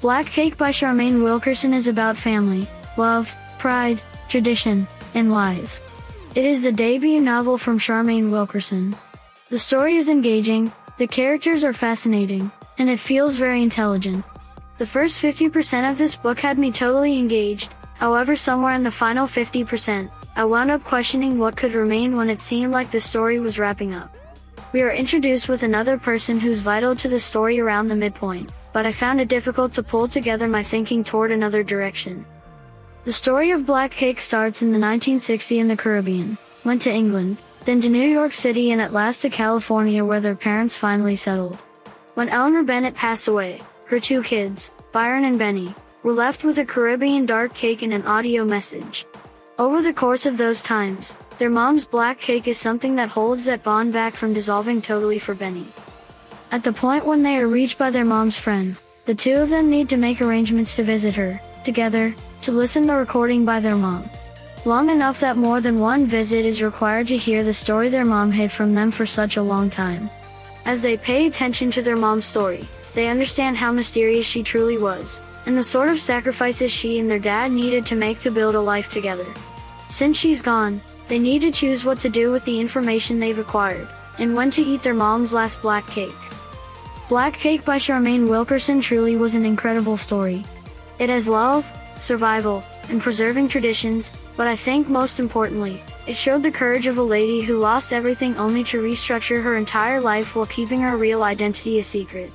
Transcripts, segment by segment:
Black Cake by Charmaine Wilkerson is about family, love, pride, tradition, and lies. It is the debut novel from Charmaine Wilkerson. The story is engaging, the characters are fascinating, and it feels very intelligent. The first 50% of this book had me totally engaged, however somewhere in the final 50%, I wound up questioning what could remain when it seemed like the story was wrapping up. We are introduced with another person who's vital to the story around the midpoint, but I found it difficult to pull together my thinking toward another direction. The story of Black Cake starts in the 1960s in the Caribbean, went to England, then to New York City and at last to California where their parents finally settled. When Eleanor Bennett passed away, her two kids, Byron and Benny, were left with a Caribbean dark cake and an audio message. Over the course of those times, their mom's black cake is something that holds that bond back from dissolving totally for Benny. At the point when they are reached by their mom's friend, the two of them need to make arrangements to visit her, together, to listen the recording by their mom. Long enough that more than one visit is required to hear the story their mom hid from them for such a long time. As they pay attention to their mom's story, they understand how mysterious she truly was, and the sort of sacrifices she and their dad needed to make to build a life together. Since she's gone, they need to choose what to do with the information they've acquired, and when to eat their mom's last black cake. Black Cake by Charmaine Wilkerson truly was an incredible story. It has love, survival, and preserving traditions, but I think most importantly, it showed the courage of a lady who lost everything only to restructure her entire life while keeping her real identity a secret.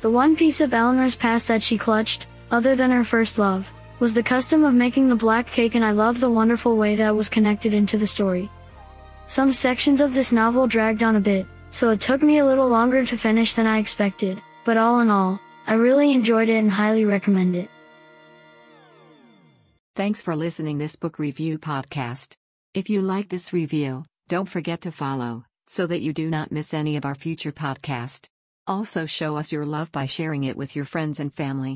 The one piece of Eleanor's past that she clutched, other than her first love, was the custom of making the black cake and I love the wonderful way that was connected into the story. Some sections of this novel dragged on a bit, so it took me a little longer to finish than I expected, but all in all, I really enjoyed it and highly recommend it. Thanks for listening this book review podcast. If you like this review, don't forget to follow so that you do not miss any of our future podcast. Also show us your love by sharing it with your friends and family.